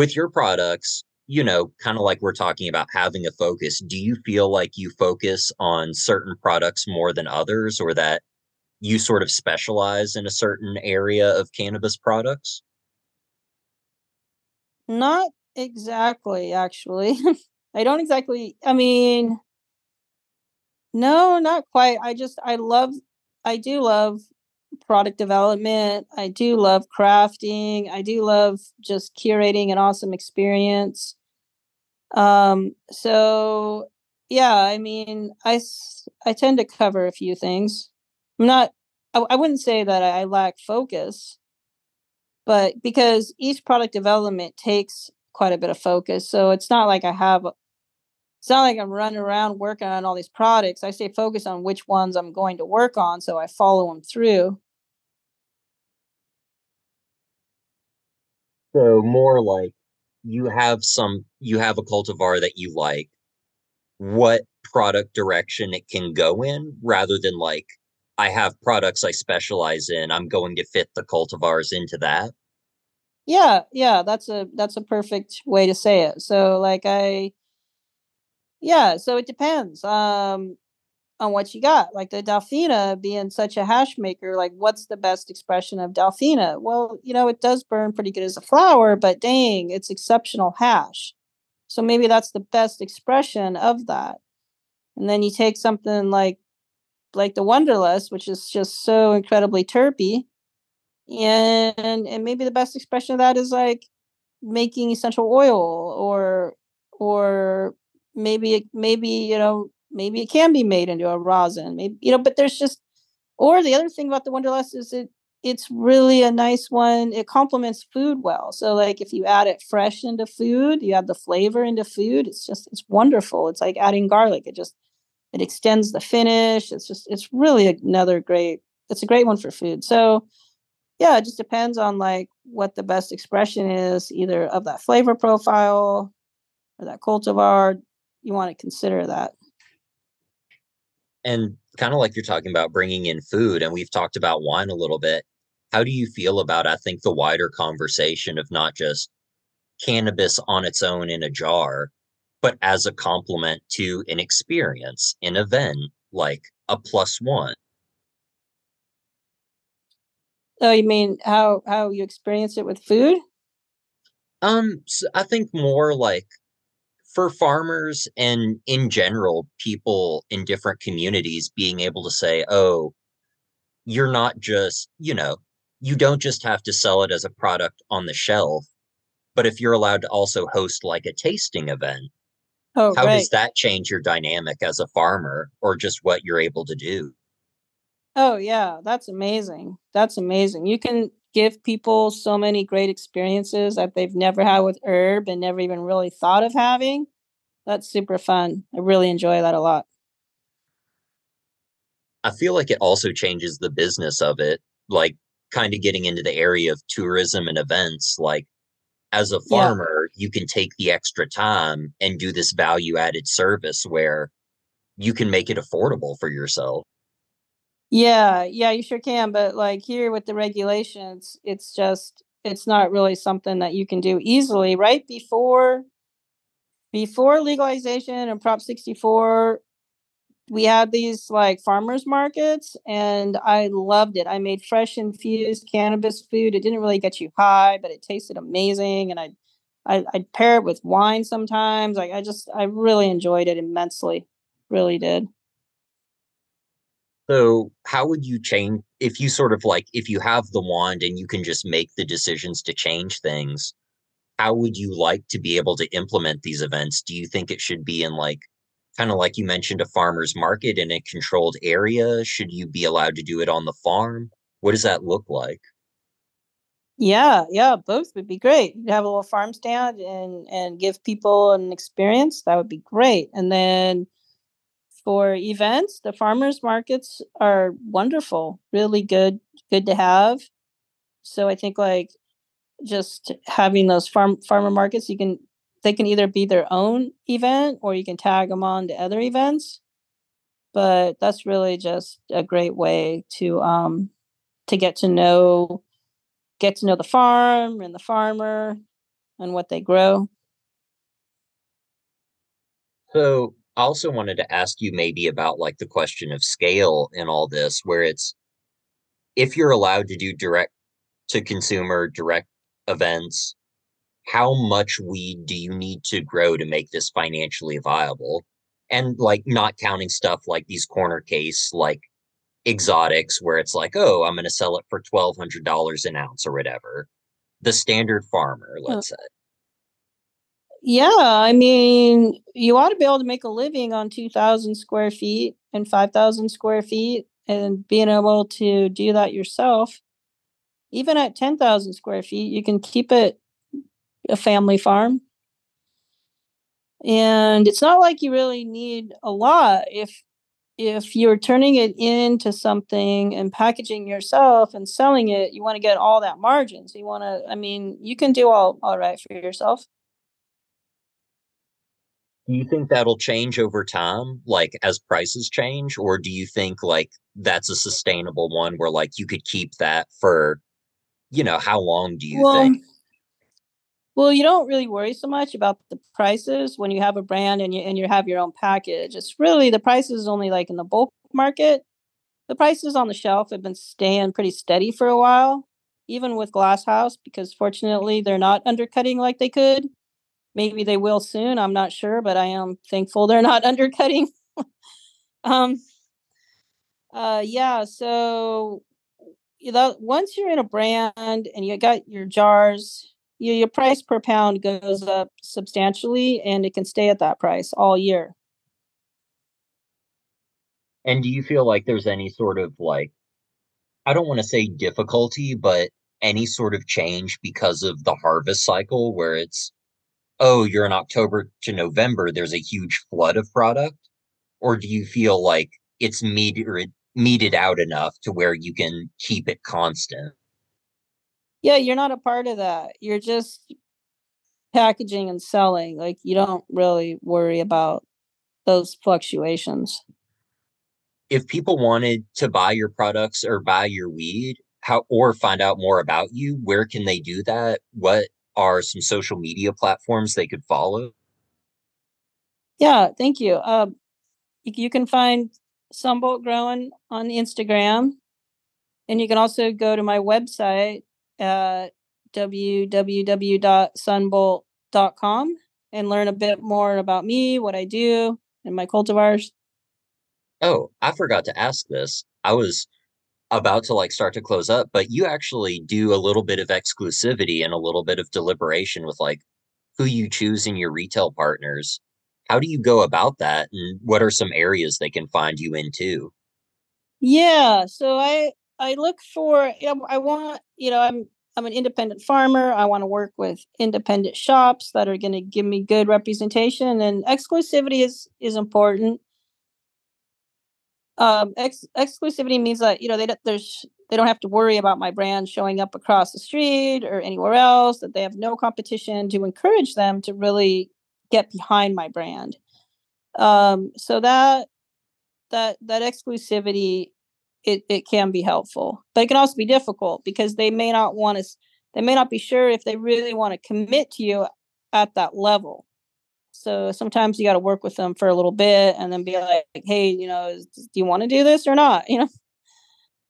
With your products, you know, kind of like we're talking about having a focus, do you feel like you focus on certain products more than others or that you sort of specialize in a certain area of cannabis products? Not exactly, actually. I don't exactly, I mean, no, not quite. I just, I love, I do love product development. I do love crafting. I do love just curating an awesome experience. Um, so yeah, I mean, I I tend to cover a few things. I'm not, I, I wouldn't say that I lack focus, but because each product development takes quite a bit of focus. So it's not like I have, it's not like I'm running around working on all these products. I stay focused on which ones I'm going to work on. So I follow them through. So more like you have some you have a cultivar that you like, what product direction it can go in rather than like I have products I specialize in, I'm going to fit the cultivars into that. Yeah, yeah, that's a that's a perfect way to say it. So like I yeah, so it depends um on what you got. Like the Delphina being such a hash maker, like what's the best expression of Delphina? Well, you know, it does burn pretty good as a flower, but dang, it's exceptional hash. So maybe that's the best expression of that. And then you take something like like the Wonderlust, which is just so incredibly terpy. And and maybe the best expression of that is like making essential oil or or maybe maybe you know maybe it can be made into a rosin maybe you know but there's just or the other thing about the wonderlust is it it's really a nice one it complements food well. So like if you add it fresh into food you add the flavor into food it's just it's wonderful. It's like adding garlic it just it extends the finish it's just it's really another great it's a great one for food. So yeah it just depends on like what the best expression is either of that flavor profile or that cultivar you want to consider that and kind of like you're talking about bringing in food and we've talked about wine a little bit how do you feel about i think the wider conversation of not just cannabis on its own in a jar but as a complement to an experience an event like a plus one? Oh you mean how how you experience it with food? Um so i think more like for farmers and in general, people in different communities being able to say, oh, you're not just, you know, you don't just have to sell it as a product on the shelf, but if you're allowed to also host like a tasting event, oh, how right. does that change your dynamic as a farmer or just what you're able to do? Oh, yeah, that's amazing. That's amazing. You can give people so many great experiences that they've never had with herb and never even really thought of having. That's super fun. I really enjoy that a lot. I feel like it also changes the business of it, like kind of getting into the area of tourism and events. Like, as a farmer, yeah. you can take the extra time and do this value added service where you can make it affordable for yourself. Yeah, yeah, you sure can. But like here with the regulations, it's just it's not really something that you can do easily. Right before before legalization and Prop 64, we had these like farmers markets and I loved it. I made fresh infused cannabis food. It didn't really get you high, but it tasted amazing. And I I I'd pair it with wine sometimes. Like I just I really enjoyed it immensely. Really did. So, how would you change if you sort of like if you have the wand and you can just make the decisions to change things? How would you like to be able to implement these events? Do you think it should be in like kind of like you mentioned a farmer's market in a controlled area? Should you be allowed to do it on the farm? What does that look like? Yeah, yeah, both would be great. You have a little farm stand and and give people an experience. That would be great. And then for events, the farmers markets are wonderful, really good, good to have. So I think like just having those farm farmer markets, you can they can either be their own event or you can tag them on to other events. But that's really just a great way to um to get to know get to know the farm and the farmer and what they grow. So I also wanted to ask you maybe about like the question of scale in all this, where it's if you're allowed to do direct to consumer direct events, how much weed do you need to grow to make this financially viable? And like not counting stuff like these corner case like exotics where it's like, oh, I'm going to sell it for twelve hundred dollars an ounce or whatever. The standard farmer, let's say. Yeah, I mean, you ought to be able to make a living on 2,000 square feet and 5,000 square feet and being able to do that yourself. Even at 10,000 square feet, you can keep it a family farm. And it's not like you really need a lot if if you're turning it into something and packaging yourself and selling it, you want to get all that margin. So you want to I mean, you can do all all right for yourself do you think that'll change over time like as prices change? Or do you think like that's a sustainable one where like you could keep that for you know how long do you well, think? well you don't really worry so much about the prices when you have a brand and you and you have your own package. It's really the prices only like in the bulk market the prices on the shelf have been staying pretty steady for a while even with glass house because fortunately they're not undercutting like they could maybe they will soon i'm not sure but i am thankful they're not undercutting um Uh, yeah. So you know, once you're in a brand and you got your jars, your, your price per pound goes up substantially, and it can stay at that price all year. And do you feel like there's any sort of like, I don't want to say difficulty, but any sort of change because of the harvest cycle where it's, oh, you're in October to November, there's a huge flood of product? Or do you feel like it's metered, meted out enough to where you can keep it constant? Yeah, you're not a part of that. You're just packaging and selling. Like you don't really worry about those fluctuations if people wanted to buy your products or buy your weed, how or find out more about you, where can they do that? What are some social media platforms they could follow? Yeah, thank you. Uh, you can find Sunboldt Growing on Instagram, and you can also go to my website at www.sunboldt.com and learn a bit more about me, what I do, and my cultivars. Oh, I forgot to ask this. I was about to like start to close up, but you actually do a little bit of exclusivity and a little bit of deliberation with like who you choose in your retail partners. How do you go about that and what are some areas they can find you into? Yeah, so I I look for you know, I want, you know, I'm I'm an independent farmer. I want to work with independent shops that are going to give me good representation and exclusivity is is important um, ex- exclusivity means that you know they don't, there's they don't have to worry about my brand showing up across the street or anywhere else. That they have no competition to encourage them to really get behind my brand. Um, so that that that exclusivity it, it can be helpful, but it can also be difficult because they may not want to. They may not be sure if they really want to commit to you at that level. So sometimes you got to work with them for a little bit and then be like, hey, you know, do you want to do this or not? You know?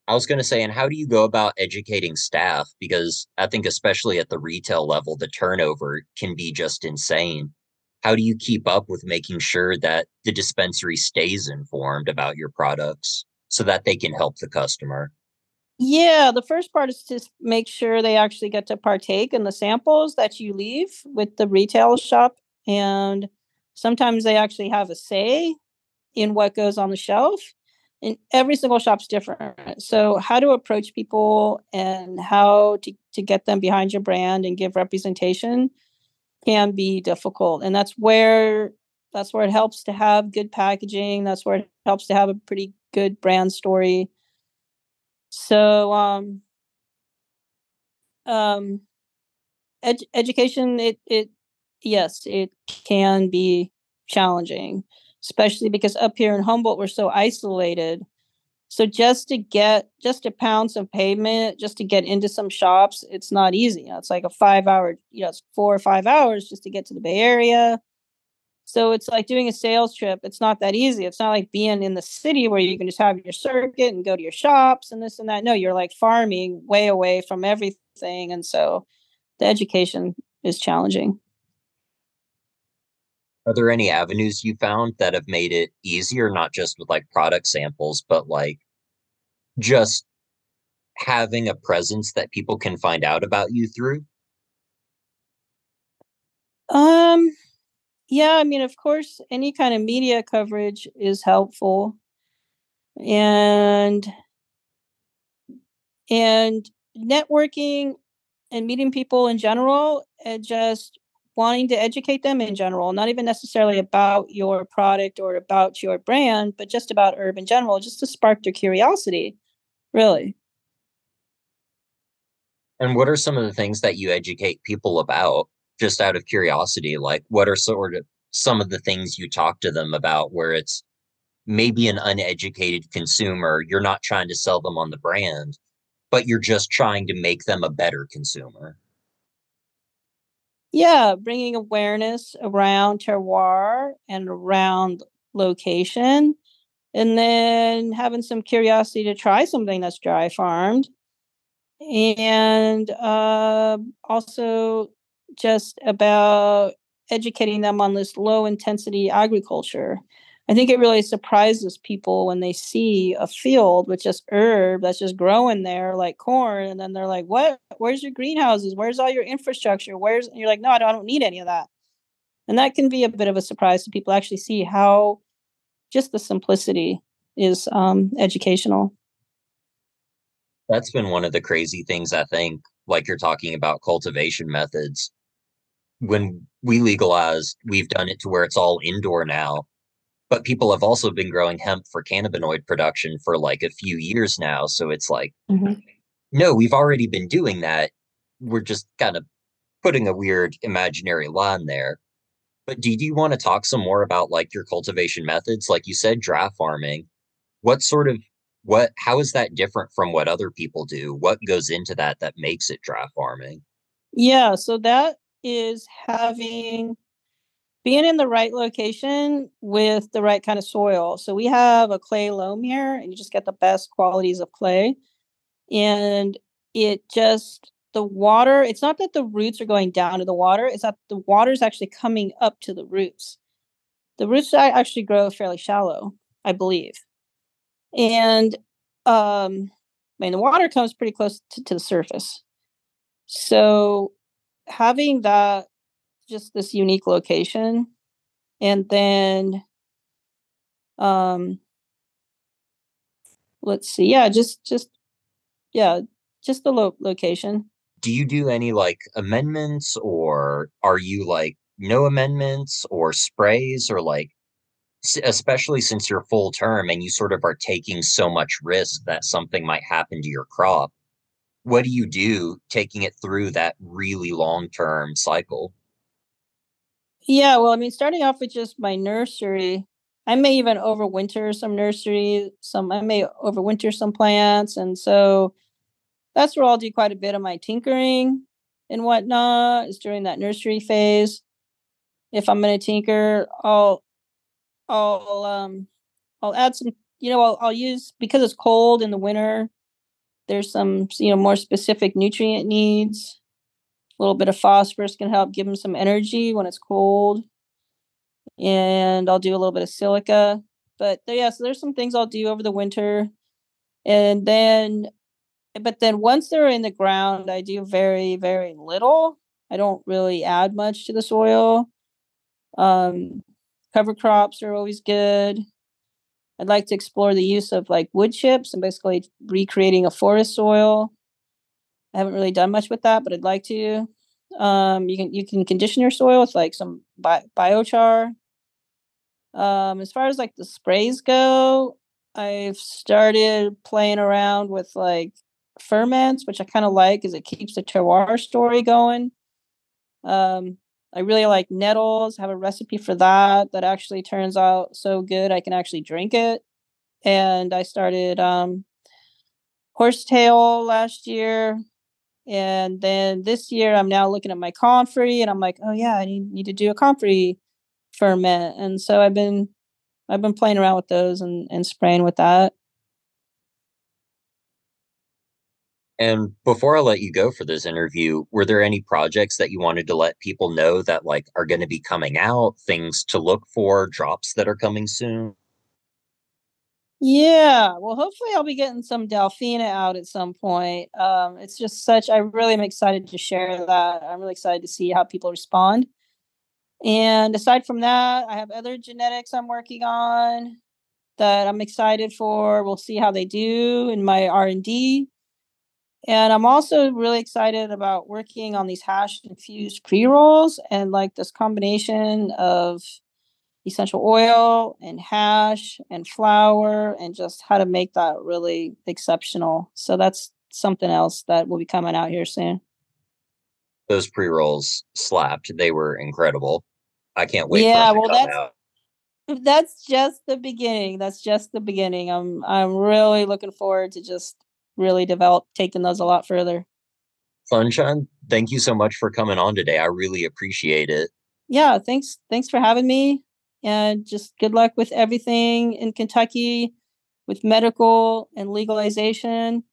I was going to say, and how do you go about educating staff? Because I think, especially at the retail level, the turnover can be just insane. How do you keep up with making sure that the dispensary stays informed about your products so that they can help the customer? Yeah, the first part is to make sure they actually get to partake in the samples that you leave with the retail shop and sometimes they actually have a say in what goes on the shelf and every single shop's different. So how to approach people and how to, to get them behind your brand and give representation can be difficult and that's where that's where it helps to have good packaging that's where it helps to have a pretty good brand story. So um um ed- education it it yes, it can be challenging, especially because up here in Humboldt, we're so isolated. So just to get, just to pound some pavement, just to get into some shops, it's not easy. It's like a five hour, you know, it's four or five hours just to get to the Bay Area. So it's like doing a sales trip. It's not that easy. It's not like being in the city where you can just have your circuit and go to your shops and this and that. No, you're like farming way away from everything. And so the education is challenging. Are there any avenues you found that have made it easier, not just with like product samples, but like just having a presence that people can find out about you through? Um, yeah, I mean, of course, any kind of media coverage is helpful, and and networking and meeting people in general, and just wanting to educate them in general, not even necessarily about your product or about your brand, but just about herb in general, just to spark their curiosity, really. And what are some of the things that you educate people about just out of curiosity? Like, what are sort of some of the things you talk to them about where it's maybe an uneducated consumer? You're not trying to sell them on the brand, but you're just trying to make them a better consumer. Yeah, bringing awareness around terroir and around location, and then having some curiosity to try something that's dry farmed, and uh, also just about educating them on this low intensity agriculture. I think it really surprises people when they see a field with just herb that's just growing there like corn. And then they're like, what? Where's your greenhouses? Where's all your infrastructure? Where's, and you're like, no, I don't, I don't need any of that. And that can be a bit of a surprise to people actually see how just the simplicity is um, educational. That's been one of the crazy things, I think, like you're talking about cultivation methods. When we legalized, we've done it to where it's all indoor now but people have also been growing hemp for cannabinoid production for like a few years now. So it's like, mm-hmm. no, we've already been doing that. We're just kind of putting a weird imaginary line there. But do you want to talk some more about like your cultivation methods? Like you said, dry farming. What sort of what how is that different from what other people do? What goes into that that makes it dry farming? Yeah, so that is having being in the right location with the right kind of soil. So we have a clay loam here, and you just get the best qualities of clay. And it just the water, it's not that the roots are going down to the water, it's that the water is actually coming up to the roots. The roots actually grow fairly shallow, I believe. And um, I mean, the water comes pretty close to, to the surface. So having that just this unique location. And then um let's see. Yeah, just just yeah, just the lo- location. Do you do any like amendments or are you like no amendments or sprays or like especially since you're full term and you sort of are taking so much risk that something might happen to your crop what do you do taking it through that really long term cycle yeah, well, I mean, starting off with just my nursery, I may even overwinter some nursery, some I may overwinter some plants, and so that's where I'll do quite a bit of my tinkering and whatnot. Is during that nursery phase. If I'm going to tinker, I'll I'll um I'll add some. You know, I'll, I'll use because it's cold in the winter. There's some you know more specific nutrient needs little bit of phosphorus can help give them some energy when it's cold. And I'll do a little bit of silica. But yeah, so there's some things I'll do over the winter. And then, but then once they're in the ground, I do very, very little. I don't really add much to the soil. Um, cover crops are always good. I'd like to explore the use of like wood chips and basically recreating a forest soil. I haven't really done much with that, but I'd like to. Um, you can you can condition your soil with like some bi- biochar. Um, as far as like the sprays go, I've started playing around with like ferments, which I kind of like because it keeps the terroir story going. Um, I really like nettles. I have a recipe for that that actually turns out so good I can actually drink it. And I started um, horsetail last year. And then this year, I'm now looking at my comfrey, and I'm like, oh yeah, I need, need to do a comfrey ferment. And so I've been I've been playing around with those and, and spraying with that. And before I let you go for this interview, were there any projects that you wanted to let people know that like are going to be coming out, things to look for, drops that are coming soon? Yeah, well, hopefully I'll be getting some Delphina out at some point. Um, it's just such, I really am excited to share that. I'm really excited to see how people respond. And aside from that, I have other genetics I'm working on that I'm excited for. We'll see how they do in my R&D. And I'm also really excited about working on these hash infused pre-rolls and like this combination of essential oil and hash and flower and just how to make that really exceptional. So that's something else that will be coming out here soon. Those pre rolls slapped. They were incredible. I can't wait. Yeah, well, that's out. that's just the beginning. That's just the beginning. I'm I'm really looking forward to just really develop taking those a lot further. Sunshine, thank you so much for coming on today. I really appreciate it. Yeah, thanks. Thanks for having me and just good luck with everything in Kentucky with medical and legalization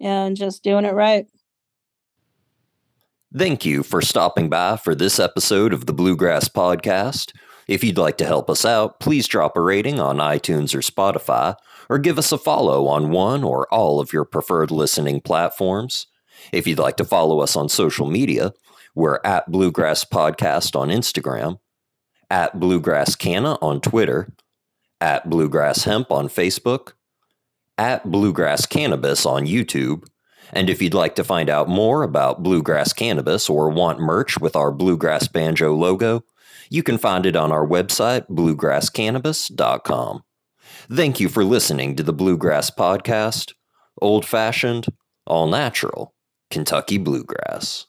and just doing it right. Thank you for stopping by for this episode of the Bluegrass Podcast. If you'd like to help us out, please drop a rating on iTunes or Spotify, or give us a follow on one or all of your preferred listening platforms. If you'd like to follow us on social media, we're at Bluegrass Podcast on Instagram, at Bluegrass Canna on Twitter, at Bluegrass Hemp on Facebook, at Bluegrass Cannabis on YouTube. And if you'd like to find out more about Bluegrass Cannabis or want merch with our Bluegrass Banjo logo, you can find it on our website, bluegrasscannabis.com. Thank you for listening to the Bluegrass Podcast, old fashioned, all natural, Kentucky Bluegrass.